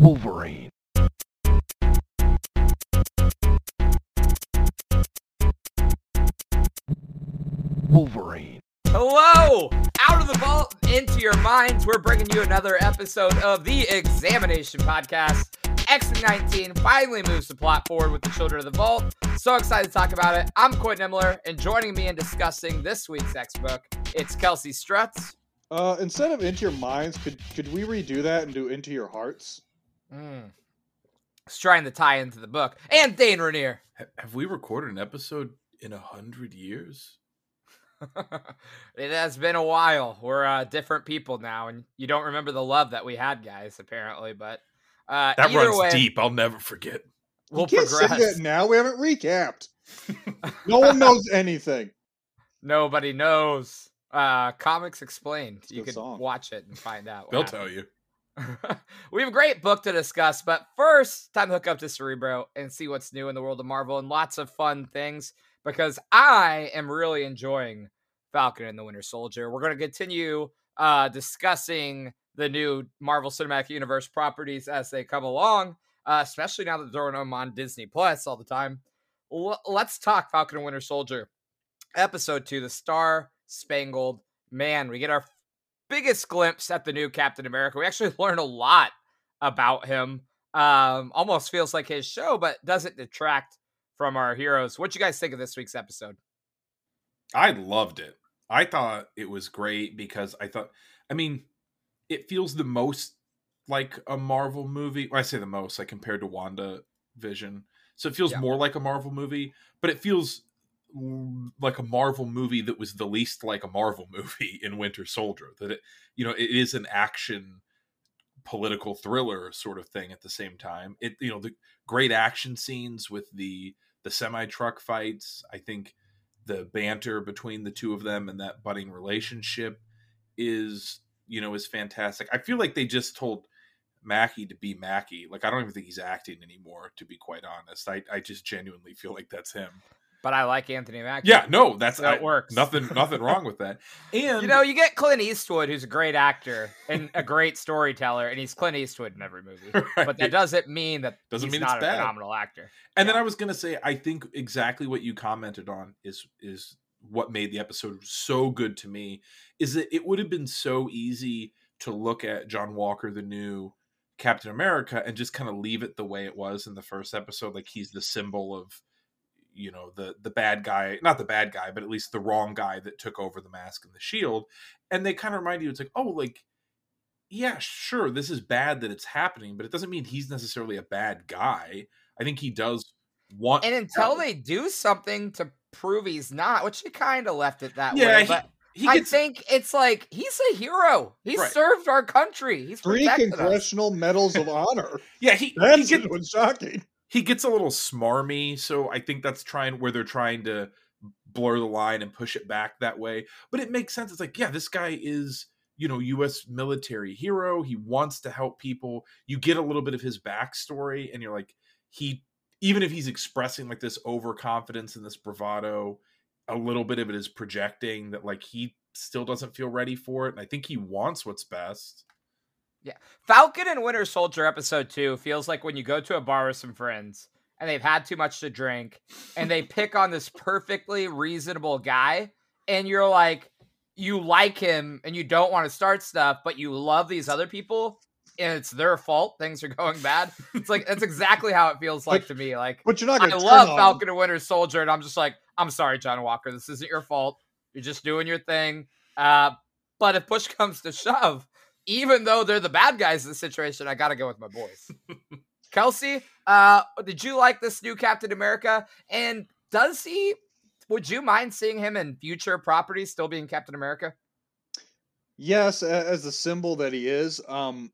Wolverine. Wolverine. Hello! Out of the vault, into your minds, we're bringing you another episode of the Examination Podcast. X19 finally moves the plot forward with the Children of the Vault. So excited to talk about it. I'm Quintin Imler, and joining me in discussing this week's X book, it's Kelsey Strutz. Uh, instead of into your minds, could could we redo that and do into your hearts? Mm. It's trying to tie into the book. And Dane Rainier. Have we recorded an episode in a hundred years? it has been a while. We're uh, different people now, and you don't remember the love that we had, guys, apparently. But uh, That either runs way, deep. I'll never forget. We'll you can't progress. say that now. We haven't recapped. no one knows anything. Nobody knows. Uh, Comics Explained. a You can song. watch it and find out. They'll happened. tell you. we have a great book to discuss, but first, time to hook up to Cerebro and see what's new in the world of Marvel and lots of fun things because I am really enjoying Falcon and the Winter Soldier. We're going to continue uh, discussing the new Marvel Cinematic Universe properties as they come along, uh, especially now that they're on Disney Plus all the time. L- let's talk Falcon and Winter Soldier. Episode two, the Star Spangled Man. We get our biggest glimpse at the new Captain America. We actually learn a lot about him. Um, almost feels like his show, but doesn't detract from our heroes. What you guys think of this week's episode? I loved it. I thought it was great because I thought, I mean, it feels the most like a Marvel movie. Well, I say the most, like compared to Wanda Vision. So it feels Yeah. more like a Marvel movie, but it feels like a Marvel movie that was the least like a Marvel movie in Winter Soldier. That it, you know, it is an action political thriller sort of thing at the same time. It, you know, the great action scenes with the the semi truck fights. I think the banter between the two of them and that budding relationship is you know is fantastic. I feel like they just told Mackie to be Mackie. Like I don't even think he's acting anymore, to be quite honest. I, I just genuinely feel like that's him. But I like Anthony Mackie. Yeah, no, that's So it I- works. Nothing nothing wrong with that. And You know, you get Clint Eastwood, who's a great actor and a great storyteller, and he's Clint Eastwood in every movie. But that doesn't mean that Doesn't he's mean it's not a bad. phenomenal actor. And then I was gonna say, I think exactly what you commented on is is what made the episode so good to me. Is that it would have been so easy to look at John Walker, the new Captain America, and just kind of leave it the way it was in the first episode, like he's the symbol of, you know, the the bad guy, not the bad guy, but at least the wrong guy that took over the mask and the shield. And they kind of remind you, it's like, oh, like yeah, sure, this is bad that it's happening, but it doesn't mean he's necessarily a bad guy. I think he does want And until they do something to prove he's not, which they kind of left it that Yeah, way. he- But he I think it's like he's a hero. He Right. served our country. He's Three protected us. congressional medals of honor. yeah he he That's gets shocking. He gets a little smarmy, so I think that's trying where they're trying to blur the line and push it back that way. But it makes sense. It's like, yeah, this guy is, you know, US military hero. He wants to help people. You get a little bit of his backstory, and you're like, he even if he's expressing like this overconfidence and this bravado, a little bit of it is projecting that like he still doesn't feel ready for it. And I think he wants what's best. Falcon and Winter Soldier episode two feels like when you go to a bar with some friends and they've had too much to drink and they pick on this perfectly reasonable guy and you're like, you like him and you don't want to start stuff, but you love these other people and it's their fault things are going bad. It's like that's exactly how it feels like to me. Like But you're not I love on Falcon and Winter Soldier, and I'm just like, I'm sorry, John Walker, this isn't your fault. You're just doing your thing. Uh, but if push comes to shove, even though they're the bad guys in the situation, I gotta go with my boys. Kelsey, uh, did you like this new Captain America? And does he? Would you mind seeing him in future properties still being Captain America? Yes, as the symbol that he is. Um,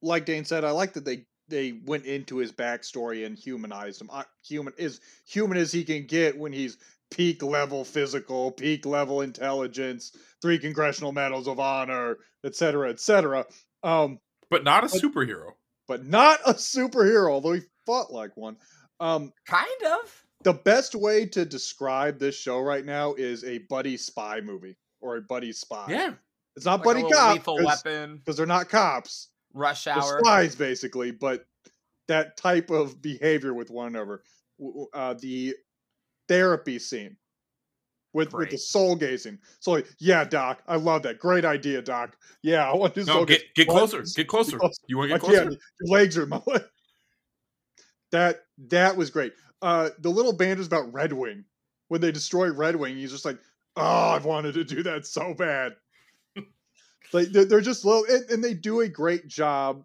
like Dane said, I like that they they went into his backstory and humanized him. Uh, human is human as he can get when he's peak level physical, peak level intelligence, three congressional medals of honor, etc., etc. Um, But not a But- superhero. but not a superhero, although he fought like one. Um, Kind of. the best way to describe this show right now is a buddy spy movie or a buddy spy. Yeah. It's not Like buddy little cop lethal because weapon. they're not cops. rush the hour. spies basically, but that type of behavior with one another. W- w- Uh, the therapy scene with with the soul gazing. So like, yeah, Doc, I love that. Great idea, Doc. Yeah, I want to do No, soul get gaze. get closer. Get closer. closer. You want to get closer? Your legs are my way. That that was great. Uh, the little band is about Redwing. When they destroy Redwing, he's just like, "Oh, I've wanted to do that so bad." like they're, they're just low, and, and they do a great job.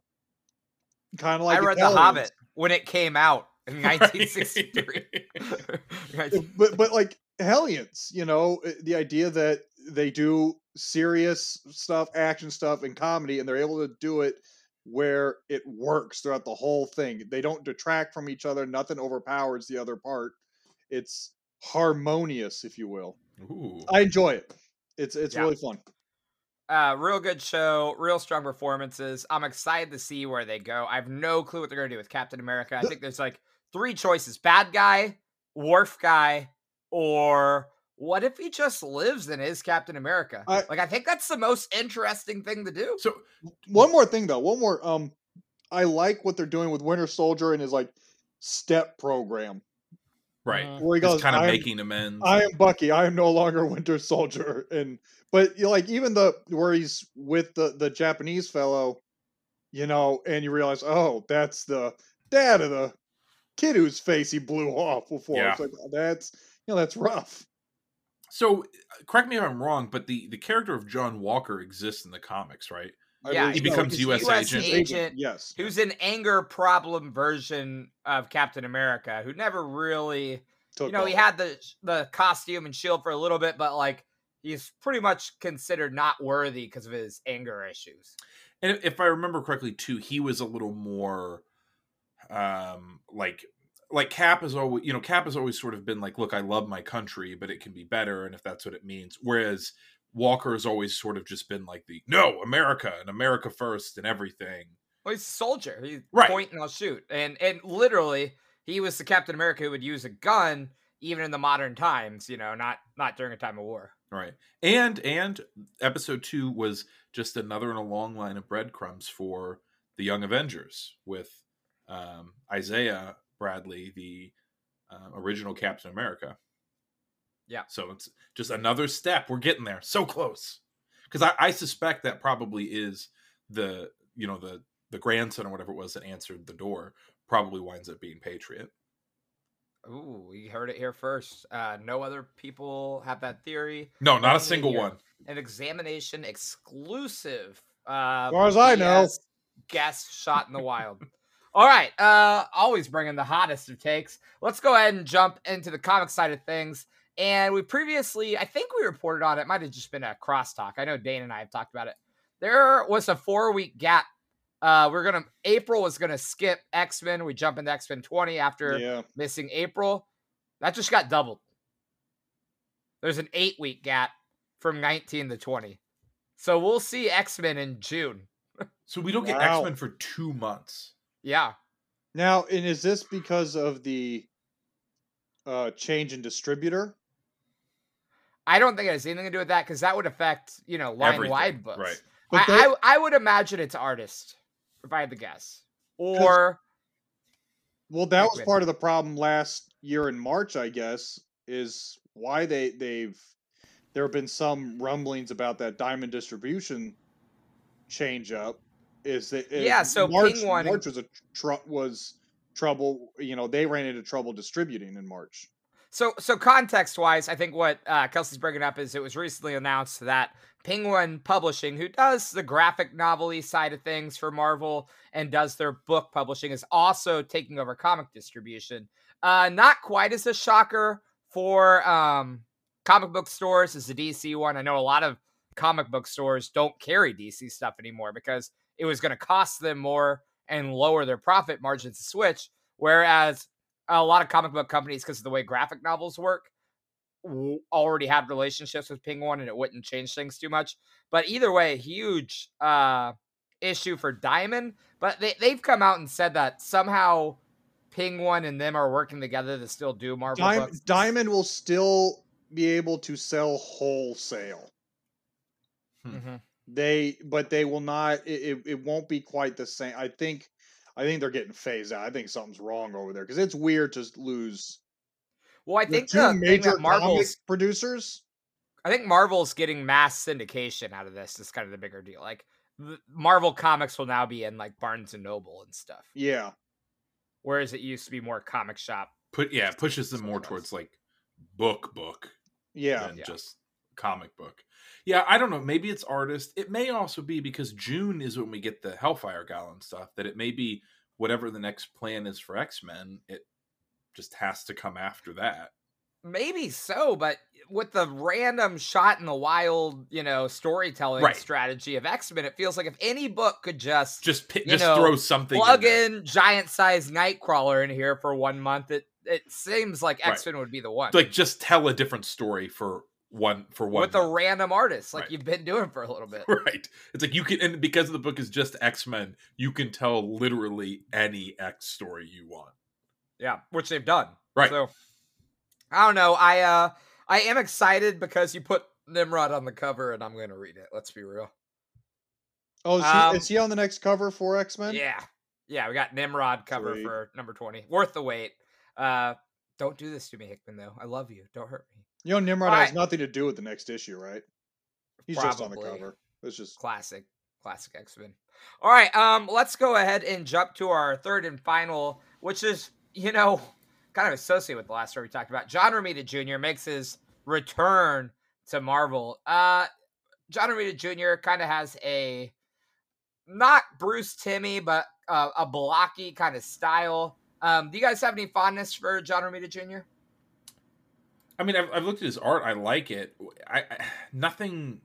Kind of like I read The. Hobbit when it came out in 1963. But but like Hellions, you know, uh, the idea that they do serious stuff, action stuff, and comedy, and they're able to do it where it works throughout the whole thing. They don't detract from each other. Nothing overpowers the other part. It's harmonious, if you will. Ooh. I enjoy it. It's it's Yeah. really fun. Uh, real good show, real strong performances. I'm excited to see where they go. I have no clue what they're gonna do with Captain America. I think there's like three choices: bad guy, wharf guy, or what if he just lives and is Captain America? I- like I think that's the most interesting thing to do. So One more thing though, one more. Um, I like what they're doing with Winter Soldier and his like step program right, Mhm. where he goes, kind of making amends. I am Bucky. I am no longer Winter Soldier. And but you know, like even the where he's with the the Japanese fellow, you know, and you realize, oh, that's the dad of the kid whose face he blew off before. It's like that's you know that's rough. so uh, correct me if I'm wrong, but the the character of John Walker exists in the comics, right? Yeah, he becomes He's US US agent. agent. Yes. Who's an anger problem version of Captain America, who never really Took you know, he had the the costume and shield for a little bit, but like he's pretty much considered not worthy because of his anger issues. And if I remember correctly, too, he was a little more, um, like like Cap has always, you know, Cap has always sort of been like, look, I love my country, but it can be better, and if that's what it means. Whereas Walker has always sort of just been like the no America and America first and everything. Well, he's a soldier. He's Right. point and I'll shoot. And and literally, he was the Captain America who would use a gun even in the modern times. You know, not not during a time of war. Right. And and episode two was just another in a long line of breadcrumbs for the Young Avengers with um, Isaiah Bradley, the uh, original Captain America. Yeah. So it's just another step. We're getting there. So close. Because I, I suspect that probably is the you know the the grandson or whatever it was that answered the door probably winds up being Patriot. Ooh, we heard it here first. Uh, no other people have that theory. No, not a single here. one. An examination exclusive. Uh, As far as I know. BS Guest shot in the wild. All right. Uh, always bringing the hottest of takes. Let's go ahead and jump into the comic side of things. And we previously, I think we reported on it. Might have just been a crosstalk. I know Dane and I have talked about it. There was a four week gap. Uh, we're gonna April was gonna skip X Men. We jump into X Men 20 after Yeah. missing April. That just got doubled. There's an eight week gap from 19 to 20. So we'll see X Men in June. So we don't get Wow. X Men for two months. Yeah. Now, and is this because of the uh change in distributor? I don't think it has anything to do with that because that would affect, you know, line Everything, wide books. right. But I, they- I, I would imagine it's artist, if I had to guess. Or Well, that was part of the problem last year in March, I guess, is why they they've there have been some rumblings about that diamond distribution change up. Is that Yeah, so March, Penguin- March was a tr- was trouble. You know, they ran into trouble distributing in March. So, so context wise, I think what uh, Kelsey's bringing up is it was recently announced that Penguin Publishing, who does the graphic novel side of things for Marvel and does their book publishing, is also taking over comic distribution. Uh, not quite as a shocker for um, comic book stores as the DC one. I know a lot of comic book stores don't carry DC stuff anymore because it was going to cost them more and lower their profit margins to switch. Whereas a lot of comic book companies, because of the way graphic novels work, w- already had relationships with Penguin and it wouldn't change things too much. But either way, huge uh, issue for Diamond. But they, they've come out and said that somehow Penguin and them are working together to still do Marvel Diamond, books. Diamond will still be able to sell wholesale. Mhm. They, but they will not. It, it, it won't be quite the same. I think. I think they're getting phased out. I think something's wrong over there because it's weird to lose Well, I the think two the major that Marvel's producers. I think Marvel's getting mass syndication out of this is kind of the bigger deal. Like Marvel comics will now be in like Barnes and Noble and stuff, Yeah, whereas it used to be more comic shop. Put yeah, it pushes them more towards like book book yeah. than Yeah. just comic book. Yeah, I don't know. Maybe it's artist. It may also be because June is when we get the Hellfire Gala and stuff. That it may be whatever the next plan is for X Men. It just has to come after that. Maybe so, but with the random shot in the wild, you know, storytelling Right. strategy of X Men, it feels like if any book could just Just just know, throw something. plug there. in giant sized Nightcrawler in here for one month, it it seems like X Men would be the one. like just tell a different story for one for one with a random artist, like Right. you've been doing for a little bit. right it's like you can and because the book is just x-men you can tell literally any x story you want Yeah, which they've done. Right. So I don't know. I uh I am excited because you put Nimrod on the cover and I'm gonna read it. Let's be real. Oh, is he, Um, is he on the next cover for X Men? Yeah. Yeah, we got Nimrod cover Sweet. for number 20. Worth the wait. Uh don't do this to me, Hickman, though. I love you. Don't hurt me. You know, Nimrod All has right. nothing to do with the next issue, right? He's just on the cover. It's just Classic. Classic X-Men. All right, um, let's go ahead and jump to our third and final, which is, you know, kind of associated with the last story we talked about. John Romita Jr. makes his return to Marvel. Uh John Romita Jr. kind of has a not Bruce Timmy, but uh, a blocky kind of style. Um, do you guys have any fondness for John Romita Jr.? I mean i've, I've looked at his art i like it I, I nothing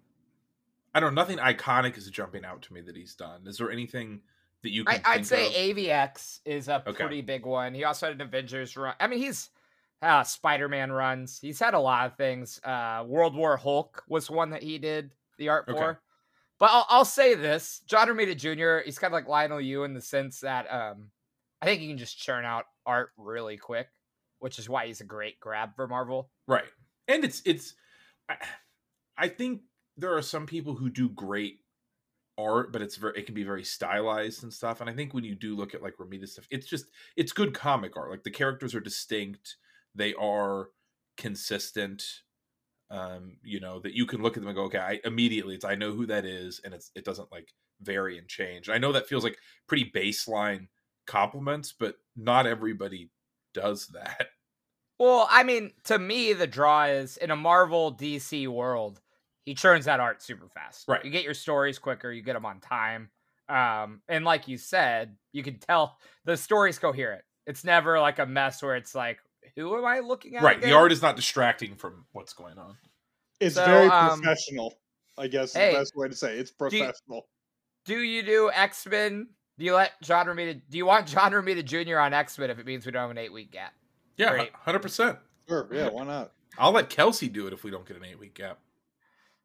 i don't know nothing iconic is jumping out to me that he's done is there anything that you can I, I'd say of? AVX is a Okay. pretty big one. He also had an Avengers run. I mean, he's uh, Spider-Man runs. He's had a lot of things. Uh, World War Hulk was one that he did the art Okay. for. But I'll, I'll say this: John Romita Jr. He's kind of like Leinil Yu in the sense that um, I think he can just churn out art really quick, which is why he's a great grab for Marvel. Right. And it's it's I, I think there are some people who do great art, but it's very it can be very stylized and stuff. And I think when you do look at like Romita stuff, it's just it's good comic art. Like the characters are distinct, they are consistent. Um, you know, that you can look at them and go, okay, I immediately it's I know who that is, and it's it doesn't like vary and change. I know that feels like pretty baseline compliments, but not everybody does that. Well, I mean, to me, the draw is in a Marvel DC world, he churns that art super fast. Right. You get your stories quicker, you get them on time. Um, and like you said, you can tell the story's coherent. It's never like a mess where it's like, who am I looking at? Right. The art is not distracting from what's going on. it's So, very um, professional. I guess is the best way to say it. it's you- professional. Do you do X Men? Do you let John Romita? Do you want John Romita Jr. on X Men if it means we don't have an eight week gap? Yeah, hundred percent. Sure, yeah, why not? I'll let Kelsey do it if we don't get an eight week gap.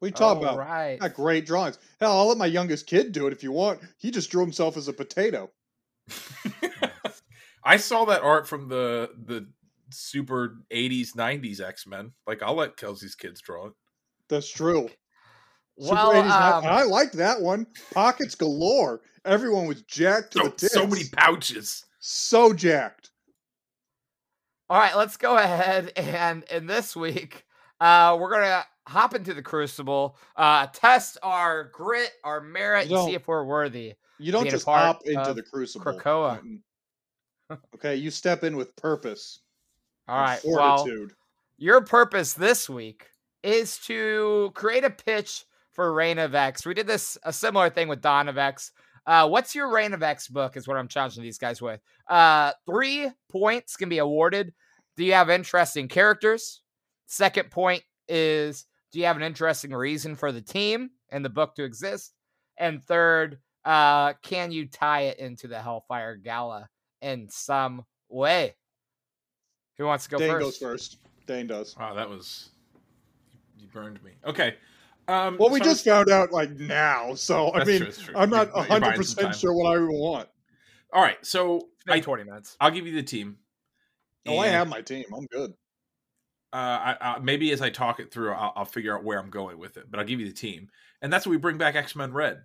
We talk you talking All about? right. Got great drawings. Hell, I'll let my youngest kid do it if you want. He just drew himself as a potato. I saw that art from the the super eighties nineties X Men. Like I'll let Kelsey's kids draw it. That's true. Super Well, 80s, um, I liked that one. Pockets galore. Everyone was jacked to So, the tits. so many pouches. so jacked. All right, let's go ahead and in this week, uh, we're gonna hop into the crucible, uh, test our grit, our merit, and see if we're worthy. You don't just hop into the crucible. Krakoa. Okay, you step in with purpose. All right, right. Well, Fortitude. your purpose this week is to create a pitch for Reign of X. We did this a similar thing with Dawn of X. Uh, what's your Reign of X book? Is what I'm challenging these guys with. Uh, three points can be awarded. Do you have interesting characters? Second point is do you have an interesting reason for the team and the book to exist? And third, uh, can you tie it into the Hellfire Gala in some way? Who wants to go Dane first? goes first. Dane does. Wow, that was you burned me. Okay. Um Well, we so- just found out like now, so I mean, true, true. I'm not You're- you're buying some hundred percent sure what I even want. All right, so I 20 minutes. I'll give you the team. Oh, I have my team. I'm good. Uh, I, I, maybe as I talk it through, I'll, I'll figure out where I'm going with it. But I'll give you the team, and that's what we bring back X Men Red.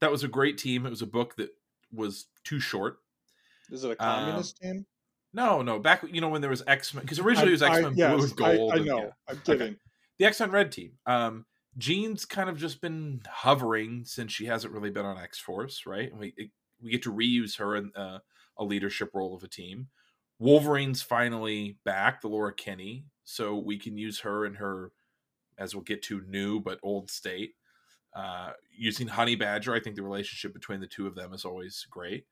That was a great team. It was a book that was too short. Is it a Um, communist team? No, no, back you know when there was X Men because originally it was X Men yes, Blue and Gold. I, I and- know. yeah. I'm kidding. The X Men Red team. Um, Jean's kind of just been hovering since she hasn't really been on X Force, right? And we it, we get to reuse her in uh, a leadership role of a team. Wolverine's finally back, the Laura Kinney, so we can use her in her, as we'll get to, new but old state. Uh, using Honey Badger, I think the relationship between the two of them is always great.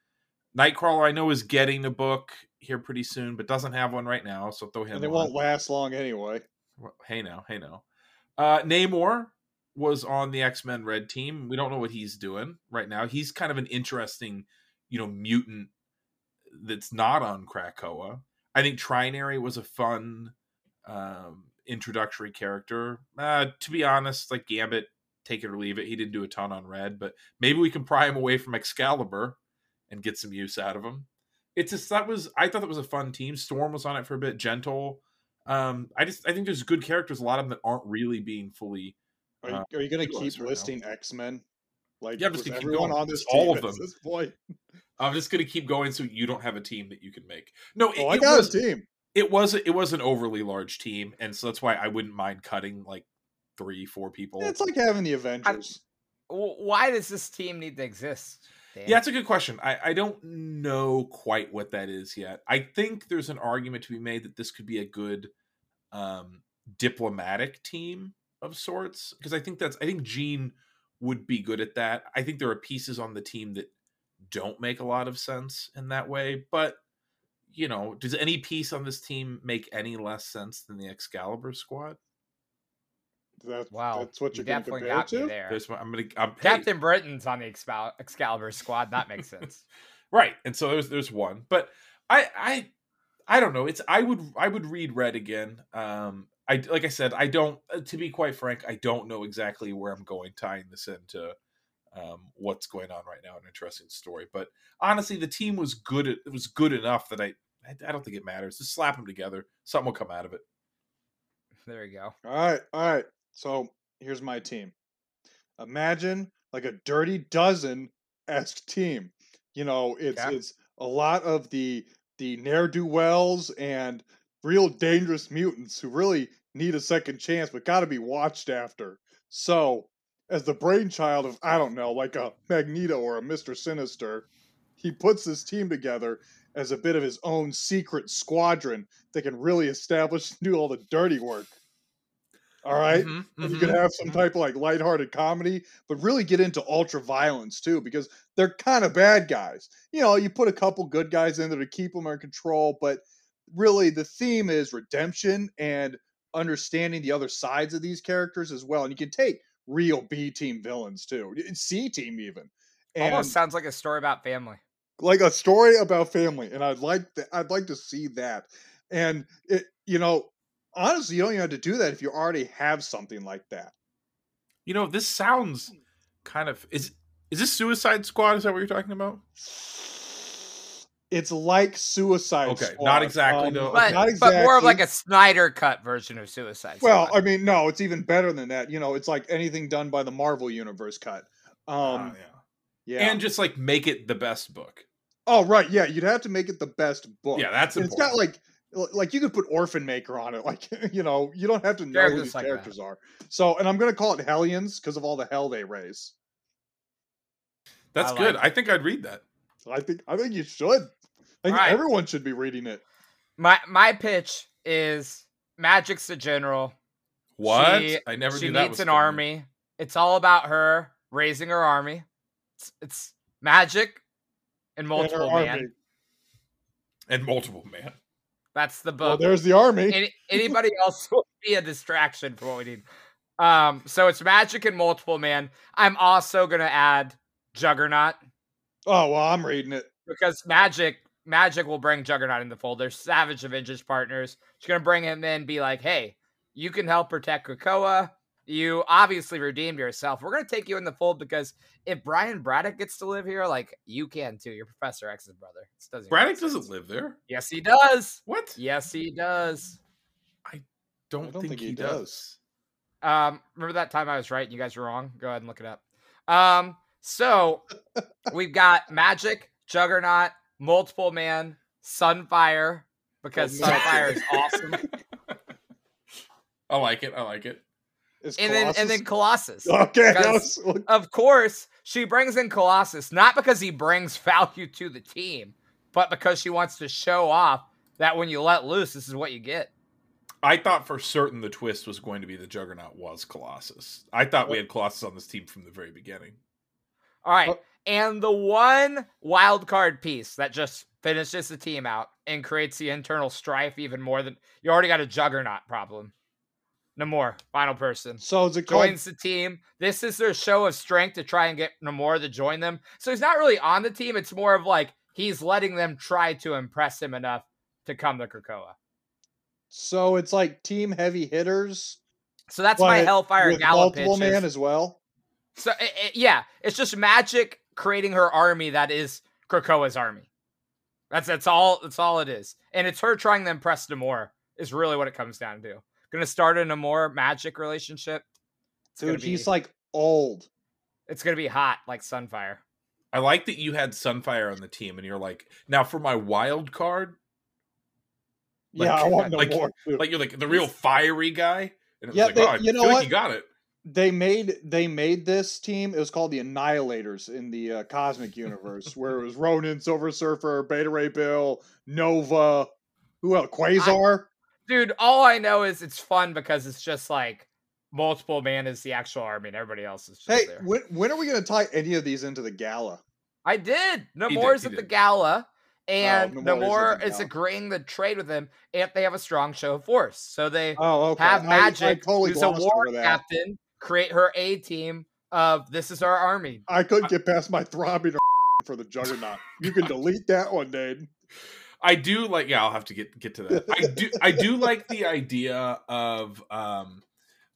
Nightcrawler, I know, is getting a book here pretty soon, but doesn't have one right now, so throw him. And it won't last long anyway. Hey now, hey now. Uh Namor was on the X-Men Red team. We don't know what he's doing right now. He's kind of an interesting, you know, mutant that's not on Krakoa. I think Trinary was a fun um introductory character. Uh to be honest, like Gambit, take it or leave it. He didn't do a ton on Red, but maybe we can pry him away from Excalibur and get some use out of him. It's just that was I thought that was a fun team. Storm was on it for a bit, gentle. Um, I just I think there's good characters, a lot of them that aren't really being fully. Are you, Uh, are you going to keep right now. listing X Men? Like, Yeah, I'm just gonna keep going. on this It's all of them. this point? I'm just gonna keep going so you don't have a team that you can make. No, it, Oh, I it got was a team. it was it was an overly large team, and so that's why I wouldn't mind cutting like three, four people. It's like having the Avengers. W- Why does this team need to exist? Dan? Yeah, it's a good question. I, I don't know quite what that is yet. I think there's an argument to be made that this could be a good um, diplomatic team of sorts because I think that's I think Jean would be good at that. I think there are pieces on the team that don't make a lot of sense in that way, but you know, does any piece on this team make any less sense than the Excalibur squad? That, Wow, that's what you you're going to definitely compare got me to. there. There's my, I'm gonna I'm hey, Captain Britain's on the Excal- Excalibur squad. That makes sense. right and so there's there's one but i i i don't know it's i would i would read red again um i like i said i don't uh, to be quite frank i don't know exactly where i'm going tying this into um what's going on right now an interesting story but honestly the team was good at, it was good enough that i I, I don't think it matters. Just slap them together. Something will come out of it. There you go. All right, all right. So here's my team. Imagine like a dirty dozen esque team. You know, it's Okay. it's a lot of the the ne'er do wells and real dangerous mutants who really need a second chance, but got to be watched after. So, as the brainchild of I don't know, like a Magneto or a Mister Sinister, he puts this team together as a bit of his own secret squadron that can really establish and do all the dirty work. All right? Mhm, And you could have some type of like lighthearted comedy, but really get into ultra violence too, because they're kind of bad guys. You know, you put a couple good guys in there to keep them in control, but really the theme is redemption and understanding the other sides of these characters as well. And you can take real B team villains too, C team even, and Almost sounds like a story about family. like a story about family. And I'd like that. I'd like to see that. And it, you know, honestly, you don't even have to do that if you already have something like that. You know, this sounds kind of is is this Suicide Squad? Is that what you're talking about? It's like Suicide Okay, Squad. not exactly, um, though. But, not but more of like a Snyder cut version of Suicide Well, Squad. I mean, no, it's even better than that. You know, it's like anything done by the Marvel Universe cut. Um, Ah, yeah. yeah. And just like make it the best book. oh, right, yeah. You'd have to make it the best book. Yeah, that's And it's important. got like l- like you could put Orphan Maker on it. Like you know, you don't have to know who Characters these like that. characters are. So, and I'm gonna call it Hellions because of all the hell they raise. That's I good. like I think I'd read that. I think I think you should. I think Alright. everyone should be reading it. my my pitch is Magik's the general. What? She- I never she knew that needs was an coming. army. It's all about her raising her army. It's, it's Magik and And multiple our man. army. and multiple man. That's the Well, book. there's the army. Any, anybody else will be a distraction for what we need. Um, so it's Magik and multiple man. I'm also gonna add Juggernaut oh well, I'm reading it. because Magik Magik will bring Juggernaut in the fold. They're Savage Avengers partners. She's gonna bring him in, be like, hey, you can help protect Krakoa. You obviously redeemed yourself. We're gonna take you in the fold because if Brian Braddock gets to live here, like you can too. You're Professor X's brother. Doesn't Braddock doesn't live there. Yes, he does. What? Yes, he does. I don't, don't think, think he, he does. does. Um, remember that time I was right and you guys were wrong? Go ahead and look it up. Um, so we've got Magik, Juggernaut, Multiple Man, Sunfire, because Oh. Sunfire is awesome. I like it. I like it. Is and then and then Colossus- Colossus. okay, was- Of course, she brings in Colossus not because he brings value to the team, but because she wants to show off that when you let loose, this is what you get. I thought for certain the twist was going to be the Juggernaut was Colossus. I thought we had Colossus on this team from the very beginning. All right. Oh. And the one wild card piece that just finishes the team out and creates the internal strife even more than you already got a juggernaut problem. No more. Final person. so is it called? Joins the team. This is their show of strength to try and get Namor to join them. So he's not really on the team. It's more of like he's letting them try to impress him enough to come to Krakoa. So it's like team heavy hitters So that's my Hellfire with Gala multiple pitch. is- man as well. So i i- yeah, it's just Magik creating her army that is Krakoa's army. That's that's all that's all it is. And it's her trying to impress Namor is really what it comes down to. Gonna start in a more magic relationship. It's Dude, be he's like old. it's gonna be hot like Sunfire. I like that you had Sunfire on the team, and you're like, now for my wild card, yeah, Like- I want no like- more. too. like you're like the real fiery guy. And Yeah, like, they- oh, I you know feel like what? you got it. they made they made this team. It was called the Annihilators in the uh, cosmic universe, where it was Ronan, Silver Surfer, Beta Ray Bill, Nova, who else? Quasar. Dude, all I know is it's fun because it's just like multiple man is the actual army and everybody else is just hey, there. when when are we gonna tie any of these into the gala? I did. did, Namor's he at the gala, oh, and Namor is at Namor the is agreeing to trade with him if they have a strong show of force. So they Oh, okay. have I- I Magik, totally who's a war captain, create her A team of this is our army. I couldn't get past my throbbing for the Juggernaut. You can delete that one, Dane. I do like. Yeah, I'll have to get get to that. I do. I do like the idea of um,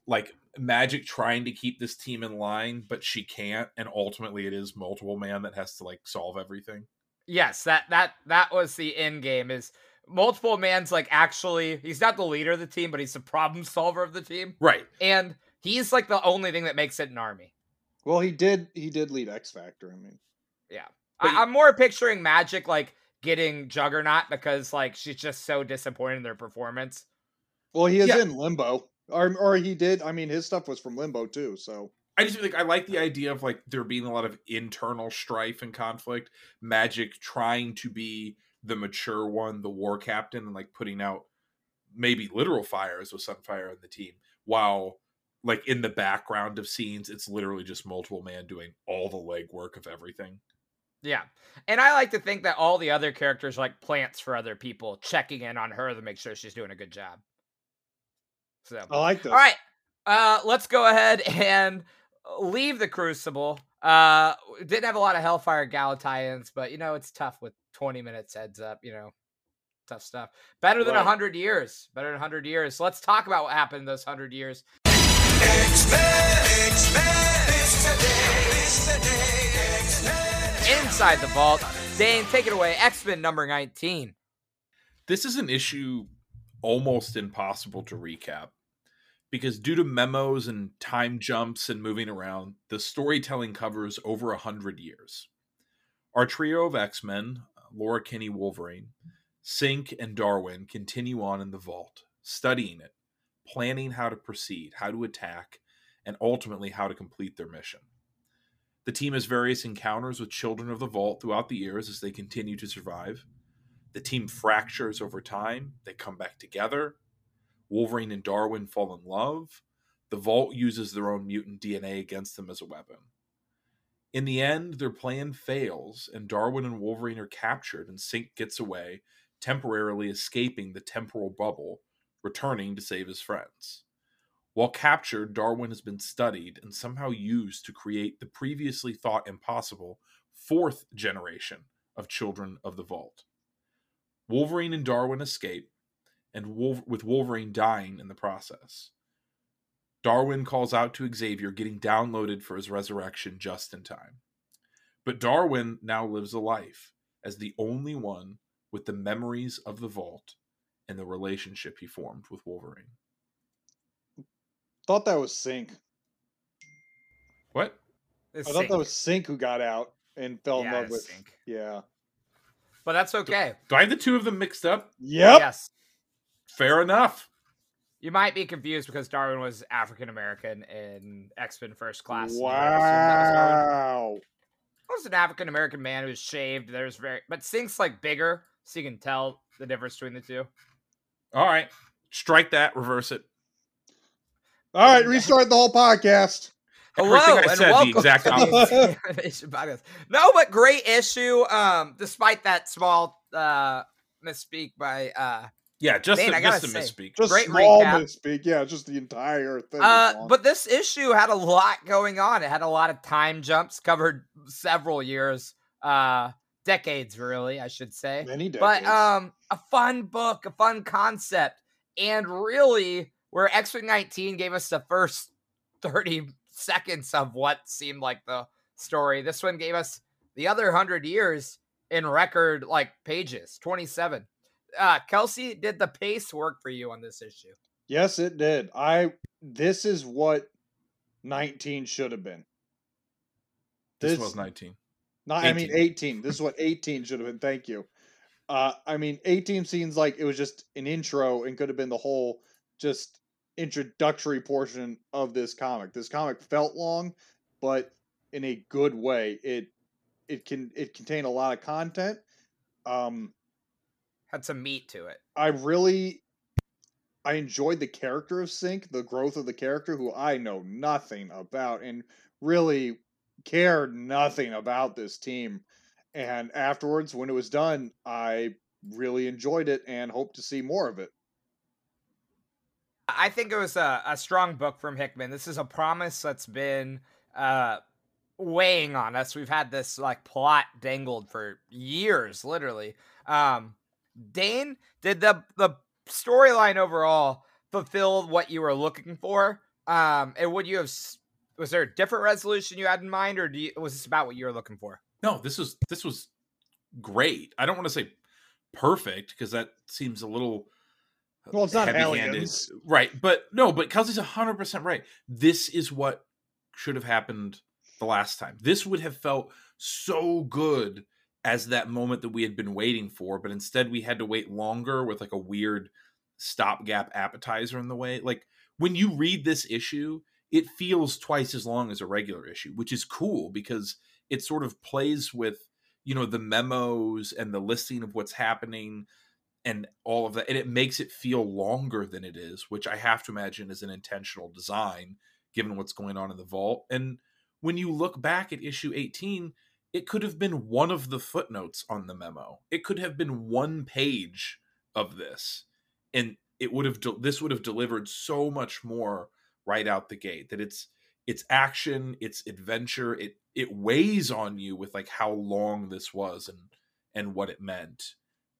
like Magik trying to keep this team in line, but she can't, and ultimately it is multiple man that has to like solve everything. Yes, that that that was the end game. Is multiple man's like actually he's not the leader of the team, but he's the problem solver of the team, Right. and he's like the only thing that makes it an army. Well, he did. He did lead X Factor. I mean, But- I, I'm more picturing Magik like getting Juggernaut because like she's just so disappointed in their performance. well, he is Yeah. in Limbo, or or he did. I mean, his stuff was from Limbo too. So I just like I like the idea of like there being a lot of internal strife and conflict. Magik trying to be the mature one, the war captain, and like putting out maybe literal fires with Sunfire on the team, while like in the background of scenes, it's literally just multiple man doing all the legwork of everything. Yeah. And I like to think that all the other characters are like plants for other people, checking in on her to make sure she's doing a good job. So, I like this. all right, uh, let's go ahead and leave the Crucible. Uh, didn't have a lot of Hellfire Gala tie-ins, but you know it's tough with 20 minutes heads up. You know, tough stuff. Better than a Right. 100 years. Better than 100 years. Let's talk about what happened in those 100 years. Inside the vault, Dane, take it away. X Men number 19. This is an issue almost impossible to recap because due to memos and time jumps and moving around, the storytelling covers over a hundred years. Our trio of X Men, Laura Kinney Wolverine, Synch, and Darwin continue on in the vault, studying it, planning how to proceed, how to attack, and ultimately how to complete their mission. The team has various encounters with children of the vault throughout the years as they continue to survive. The team fractures over time. They come back together. Wolverine and Darwin fall in love. The Vault uses their own mutant DNA against them as a weapon. In the end, their plan fails, and Darwin and Wolverine are captured, and Synch gets away, temporarily escaping the temporal bubble, returning to save his friends. While captured, Darwin has been studied and somehow used to create the previously thought impossible fourth generation of Children of the Vault. Wolverine and Darwin escape, and with Wolverine dying in the process. Darwin calls out to Xavier, getting downloaded for his resurrection just in time. But Darwin now lives a life as the only one with the memories of the vault and the relationship he formed with Wolverine. Thought that was Synch. What? It's I thought that was Synch who got out and fell in love with. Synch. Yeah. but that's okay. Do I have the two of them mixed up? Yep. Yes. Fair enough. You might be confused because Darwin was African American in X Men First Class. and you might assume that was Darwin. Wow. It was an African American man who was shaved. There's very, but Synch's like bigger, so you can tell the difference between the two. All right. Strike that, reverse it. All right, restart the whole podcast. Hello Everything I and said, the welcome exact opposite. No, but great issue. Um, despite that small uh misspeak by uh Yeah, just Man, a, I just a say, misspeak. Just Great small recap. misspeak. Yeah, just the entire thing. Uh, but this issue had a lot going on. It had a lot of time jumps, covered several years, uh, decades, really, I should say. many decades. But um, a fun book, a fun concept, and really, where X Men 19 gave us the first 30 seconds of what seemed like the story. This one gave us the other hundred years in record like pages, 27. Uh, Kelsey, did the pace work for you on this issue? yes, it did. I. This is what nineteen should have been. This This- was 19. Not, I mean 18. 18. This is what 18 should have been. Thank you. Uh, I mean, 18 seems like it was just an intro and could have been the whole just introductory portion of this comic. This comic felt long, but in a good way. It it can it contained a lot of content. Um, Had some meat to it. I really I enjoyed the character of Synch, the growth of the character who I know nothing about and really cared nothing about this team. And afterwards, when it was done, I really enjoyed it and hope to see more of it. I think it was a, a strong book from Hickman. This is a promise that's been uh, weighing on us. We've had this like plot dangled for years, literally. Um, Dane, did the the storyline overall fulfill what you were looking for? Um, and would you have? Was there a different resolution you had in mind, or you, was this about what you were looking for? No, this was this was great. I don't want to say perfect because that seems a little Well, it's not heavy-handed. aliens. right? But no, but Kelsey's hundred percent right. This is what should have happened the last time. This would have felt so good as that moment that we had been waiting for, but instead we had to wait longer with like a weird stopgap appetizer in the way. Like when you read this issue, it feels twice as long as a regular issue, which is cool because it sort of plays with you know the memos and the listing of what's happening and all of that and it makes it feel longer than it is which i have to imagine is an intentional design given what's going on in the vault. And when you look back at issue 18 it could have been one of the footnotes on the memo. It could have been one page of this and it would have de- this would have delivered so much more right out the gate that it's it's action it's adventure it it weighs on you with like how long this was and and what it meant.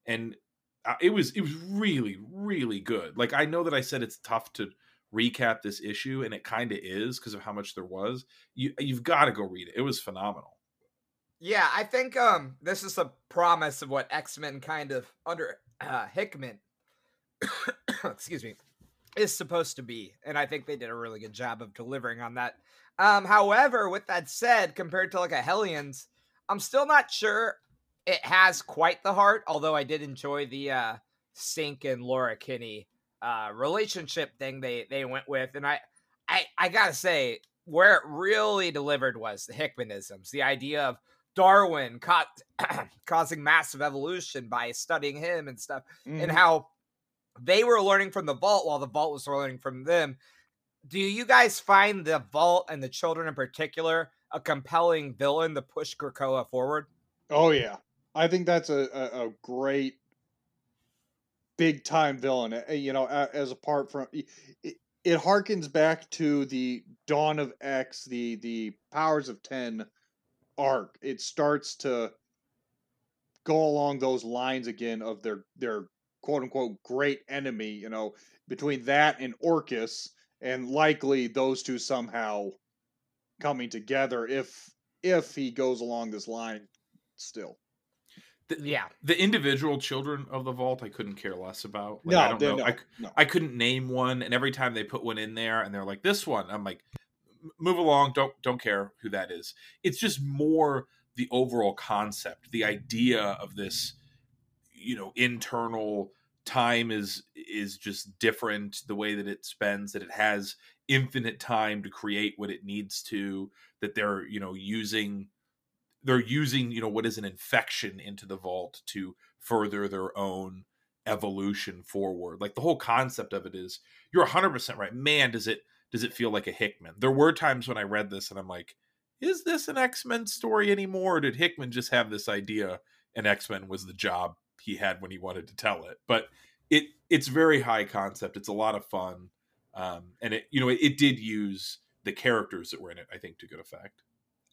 And it was it was really really good. Like i know that i said it's tough to recap this issue and it kind of is because of how much there was. You you've got to go read it. It was phenomenal. Yeah, I think um this is a promise of what X Men kind of under uh, Hickman, excuse me, is supposed to be, and I think they did a really good job of delivering on that. Um, however, with that said, compared to like a Hellions, I'm still not sure it has quite the heart. Although I did enjoy the uh, Synch and Laura Kinney uh, relationship thing they they went with, and I I I gotta say where it really delivered was the Hickmanisms, the idea of Darwin ca- causing massive evolution by studying him and stuff, and Mhm. how they were learning from the vault while the vault was learning from them. Do you guys find the vault and the children in particular a compelling villain to push Krakoa forward? Oh yeah, I think that's a a, a great big time villain. uh, You know, as apart from it, it harkens back to the Dawn of X, the the Powers of Ten arc. It starts to go along those lines again of their their quote unquote great enemy. You know, between that and Orchis, and likely those two somehow coming together if if he goes along this line still. The, Yeah. the individual children of the vault, I couldn't care less about. Like, no, I don't know. no, I, c- no. I couldn't name one, and every time they put one in there, and they're like, "This one," I'm like, "Move along. Don't don't care who that is." It's just more the overall concept, the idea of this, you know, internal time is is just different. The way that it spends, that it has infinite time to create what it needs to. That they're you know using they're using you know what is an infection into the vault to further their own evolution forward. Like the whole concept of it is you're 100% right. Man does it does it feel like a hickman? There were times when i read this and i'm like is this an x-men story anymore? Or did hickman just have this idea and x-men was the job he had when he wanted to tell it? But it it's very high concept. It's a lot of fun um and it you know it, it did use the characters that were in it i think to good effect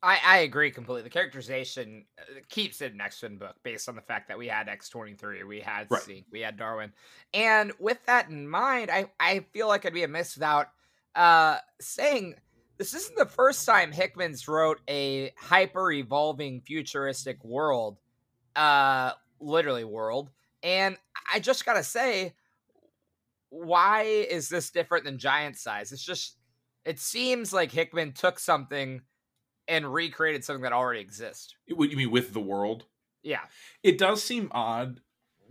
I, I agree completely. The characterization uh, keeps it an X Men book based on the fact that we had X twenty three, we had Right. We had Darwin, and with that in mind, I I feel like I'd be amiss without uh saying this isn't the first time Hickman's wrote a hyper evolving futuristic world, uh, literally world, and I just gotta say, why is this different than Giant Size? It's just it seems like Hickman took something and recreated something that already exists. what you mean with the world Yeah. it does seem odd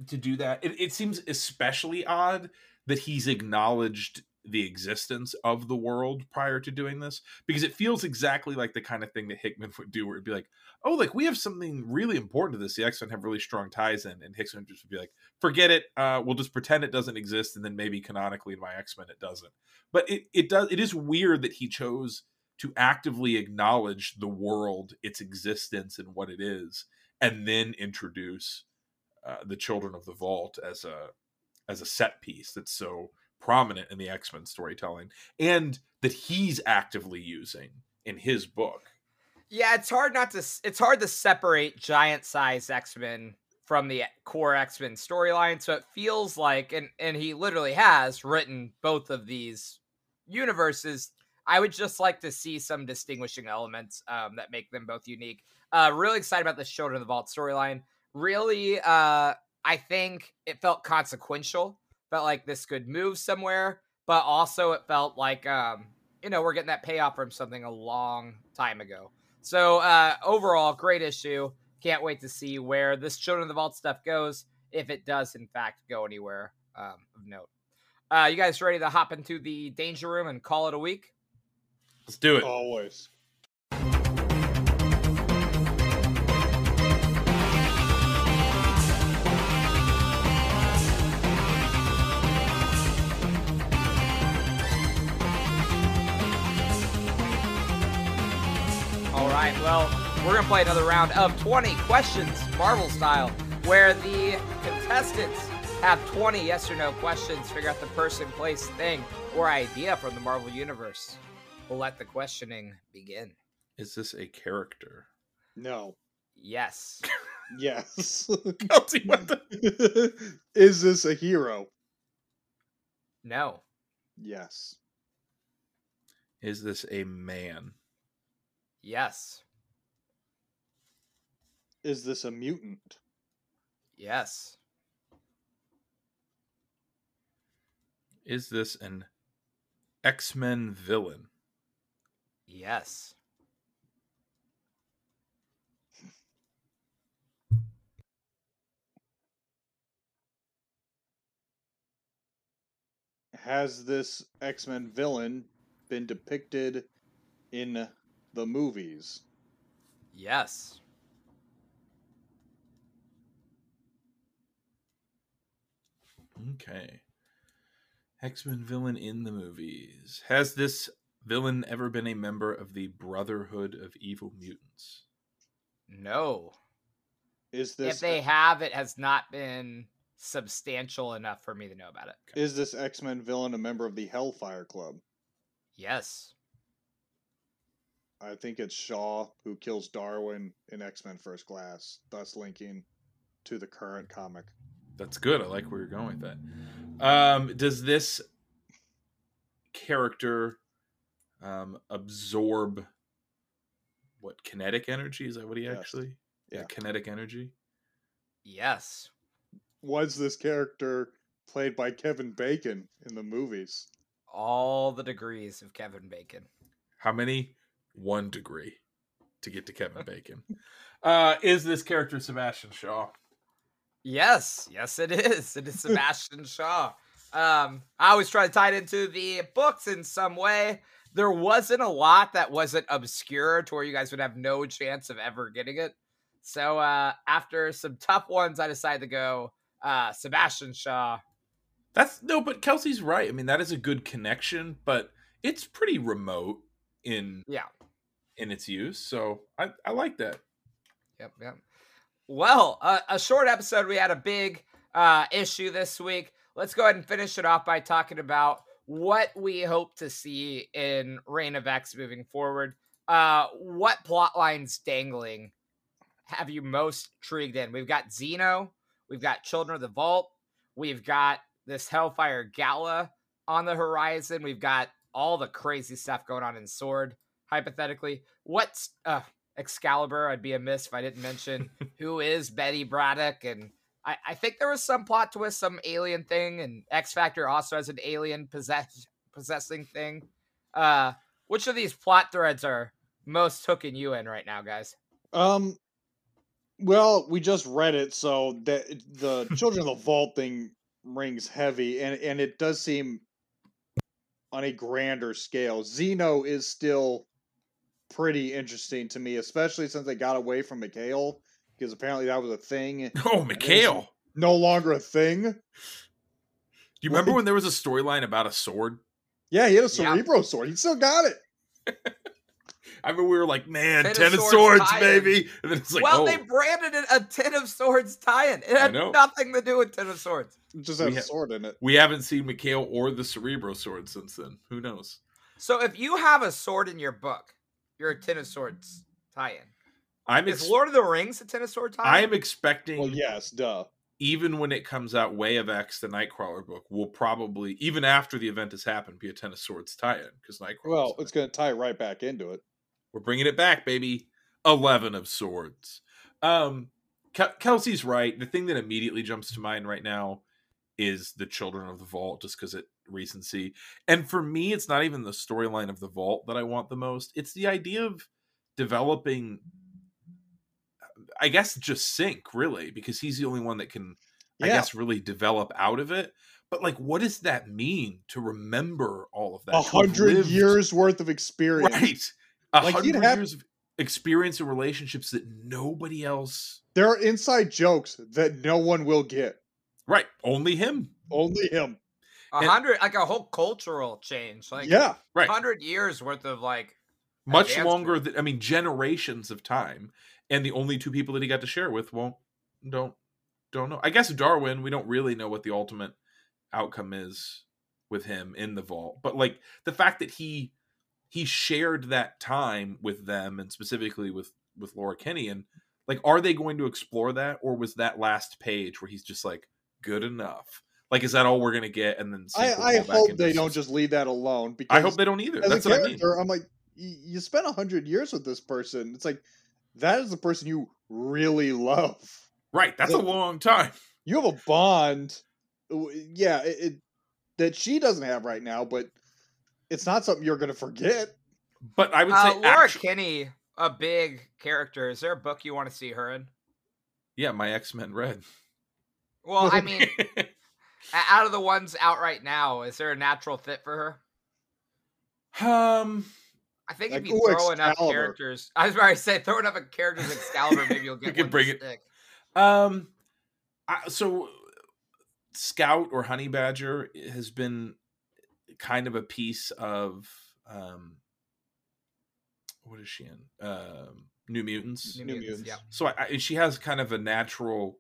to do that. It, it seems especially odd that he's acknowledged the existence of the world prior to doing this because it feels exactly like the kind of thing that Hickman would do, where it'd be like, "Oh, like we have something really important to this. The X Men have really strong ties in," and Hickman just would be like, "Forget it. Uh, we'll just pretend it doesn't exist, and then maybe canonically in my X Men it doesn't." But it it does. It is weird that he chose to actively acknowledge the world, its existence, and what it is, and then introduce uh, the children of the vault as a as a set piece that's so prominent in the x-men storytelling and that he's actively using in his book Yeah, it's hard not to it's hard to separate giant size X-Men from the core X-Men storyline, so it feels like and and he literally has written both of these universes. I would just like to see some distinguishing elements um, that make them both unique. Uh, really excited about the Children of the Vault storyline. Really, uh, I think it felt consequential. Felt like this could move somewhere, but also it felt like um, you know we're getting that payoff from something a long time ago. So uh, overall, great issue. Can't wait to see where this Children of the Vault stuff goes, if it does in fact go anywhere um, of note. Uh, you guys ready to hop into the danger room and call it a week? Let's do it Always. All right, well, we're going to play another round of 20 questions, Marvel style, where the contestants have 20 yes or no questions, figure out the person, place, thing, or idea from the Marvel Universe. We'll let the questioning begin. is this a character No. Yes. Yes. Kelsey, what the- Is this a hero? No. Yes. is this a man Yes. Is this a mutant? Yes. is this an x-men villain Yes. Has this X Men villain been depicted in the movies? Yes. okay x-men villain in the movies has this villain ever been a member of the brotherhood of evil mutants No. Is this if they have, it has not been substantial enough for me to know about it. is this X Men villain a member of the Hellfire Club? Yes. I think it's Shaw who kills Darwin in X Men First Class, thus linking to the current comic. That's good. I like where you're going with that. Um, does this character um, absorb what kinetic energy? Is that what he Yes. actually? Yeah, Yeah. kinetic energy. Yes. Was this character played by Kevin Bacon in the movies? All the degrees of Kevin Bacon. How many? One degree to get to Kevin Bacon. uh, is this character Sebastian Shaw? Yes, yes, it is. It is Sebastian Shaw. Um, I always try to tie it into the books in some way. There wasn't a lot that wasn't obscure to where you guys would have no chance of ever getting it. So uh, after some tough ones, I decided to go uh, Sebastian Shaw. That's no, but Kelsey's right. I mean, that is a good connection, but it's pretty remote in Yeah. in its use. So I, I like that. Yep, yep. Well, uh, a short episode. We had a big uh, issue this week. Let's go ahead and finish it off by talking about what we hope to see in Reign of X moving forward. Uh, what plot lines dangling have you most intrigued in? We've got Xeno, we've got Children of the Vault, we've got this Hellfire Gala on the horizon, we've got all the crazy stuff going on in Sword, hypothetically. What's uh, Excalibur? I'd be amiss if I didn't mention who is Betsy Braddock and I, I think there was some plot twist, some alien thing, and X Factor also has an alien possess possessing thing. Uh, which of these plot threads are most hooking you in right now, guys? Um, well, we just read it, so that the Children of the Vault thing rings heavy, and and it does seem on a grander scale. Xeno is still pretty interesting to me, especially since they got away from Mikhail, because apparently that was a thing. Oh, Mikhail. No longer a thing. Do you remember when there was a storyline about a sword? Yeah, he had a Yeah. Cerebro sword. He still got it. I mean, we were like, man, Ten of Swords swords, baby. And then it's like, well, oh, they branded it a Ten of Swords tie-in. It had nothing to do with Ten of Swords. It just We has ha- a sword in it. we haven't seen Mikhail or the Cerebro sword since then. Who knows? So if you have a sword in your book, you're a Ten of Swords tie-in. I'm Is Lord of the Rings a Ten of Swords tie-in? I am expecting, Well, yes, duh. even when it comes out, Way of X, the Nightcrawler book, will probably, even after the event has happened, be a Ten of Swords tie-in because Nightcrawler. Well, it's going to tie right back into it. We're bringing it back, baby. Eleven of Swords. Um, Kel- Kelsey's right. The thing that immediately jumps to mind right now is the Children of the Vault, just because it recency. And for me, it's not even the storyline of the Vault that I want the most. It's the idea of developing, I guess, just Synch really, because he's the only one that can, I guess, really develop out of it. But like, what does that mean to remember all of that? A hundred lived- years worth of experience. right? A Like, you'd hundred have- years of experience and relationships that nobody else, There are inside jokes that no one will get. right? Only him, Only him. a and- hundred, like a whole cultural change, like yeah. right? hundred years worth of like Much longer than I mean, generations of time, and the only two people that he got to share with won't don't don't know. I guess Darwin, we don't really know what the ultimate outcome is with him in the vault, but like the fact that he he shared that time with them and specifically with with Laura Kinney and like are they going to explore that or was that last page where he's just like good enough. Like is that all we're gonna get and then I, I hope they don't just leave that alone because i hope they don't either. as that's a what i mean. I'm like, y- you spent a hundred years with this person. It's like that is the person you really love. right that's a long time You have a bond. Yeah, it, it that she doesn't have right now, but it's not something you're gonna forget. but i would uh, say Laura actu- Kinney, a big character. Is there a book you want to see her in? yeah my x-men red Well, I mean, out of the ones out right now, is there a natural fit for her? um I think Like, if you ooh, throw enough characters, I was about to say throw enough characters in Excalibur, maybe you'll We get could one bring to it- stick. Um, I, so Scout or Honey Badger has been kind of a piece of um, what is she in? Um, New Mutants. New New Mutants, Mutants. So I, I, she has kind of a natural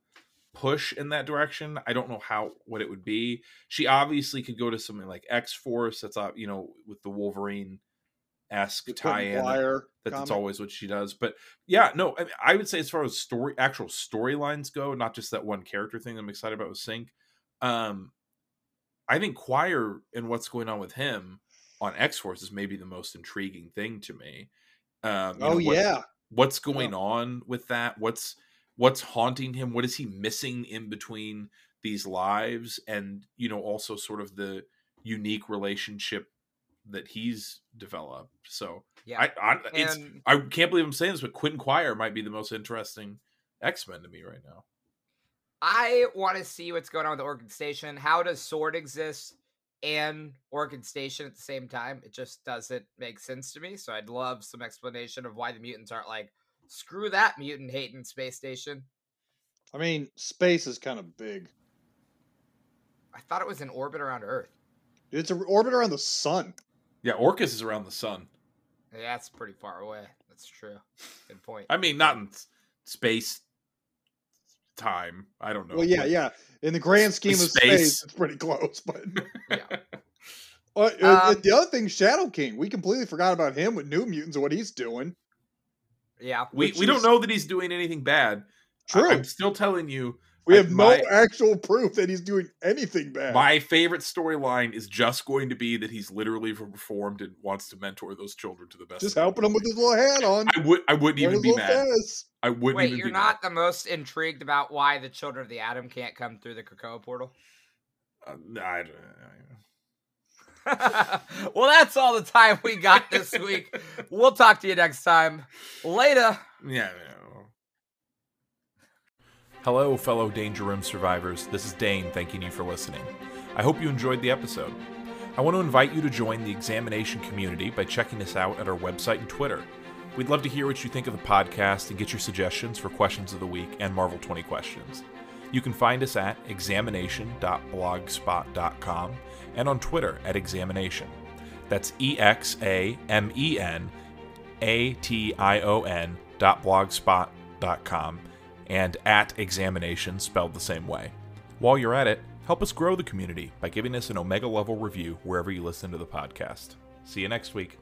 push in that direction. I don't know how what it would be. She obviously could go to something like X Force. That's uh, you know with the Wolverine esque Kurt tie-in. That- that's comic. always what she does. But yeah, no, I, mean, I would say as far as story, actual storylines go, not just that one character thing I'm excited about with Synch. Um, I think Quire and what's going on with him on X Force is maybe the most intriguing thing to me. Um, Oh know, what- yeah, what's going on with that? What's what's haunting him what is he missing in between these lives and you know also sort of the unique relationship that he's developed so Yeah. I, I it's and I can't believe I'm saying this, but Quentin Quire might be the most interesting X Men to me right now. I want to see what's going on with Orchis Station. How does Sword exist and Orchis Station at the same time? It just doesn't make sense to me. So I'd love some explanation of why the mutants aren't like, screw that mutant hating space station. I mean, space is kind of big. I thought it was in orbit around Earth. It's an orbit around the sun. Yeah, Orchis is around the sun. Yeah, that's pretty far away. That's true. Good point. I mean, not in space time. I don't know. Well, yeah, yeah. In the grand scheme of space, Space. it's pretty close. But yeah. Uh, uh, Um, the other thing, Shadow King, we completely forgot about him with New Mutants and what he's doing. Yeah. we which we don't know that he's doing anything bad. I- True, I'm still telling you, we I- have my- no actual proof that he's doing anything bad. my favorite storyline is just going to be that he's literally reformed and wants to mentor those children to the best. Just helping him with his little hat on. I would. I wouldn't even be little mad. fez. I wouldn't Wait, even you're be not the most intrigued about why the children of the atom can't come through the Krakoa portal? Uh, I don't- well, that's all the time we got this week. We'll talk to you next time. Later. Yeah. no. Hello, fellow Danger Room survivors. This is Dane thanking you for listening. I hope you enjoyed the episode. I want to invite you to join the examenation community by checking us out at our website and Twitter. We'd love to hear what you think of the podcast and get your suggestions for questions of the week and Marvel 20 questions. You can find us at examenation.blogspot.com and on Twitter at examenation. That's E X A M E N A T I O N dot and at examenation spelled the same way. While you're at it, help us grow the community by giving us an Omega level review wherever you listen to the podcast. See you next week.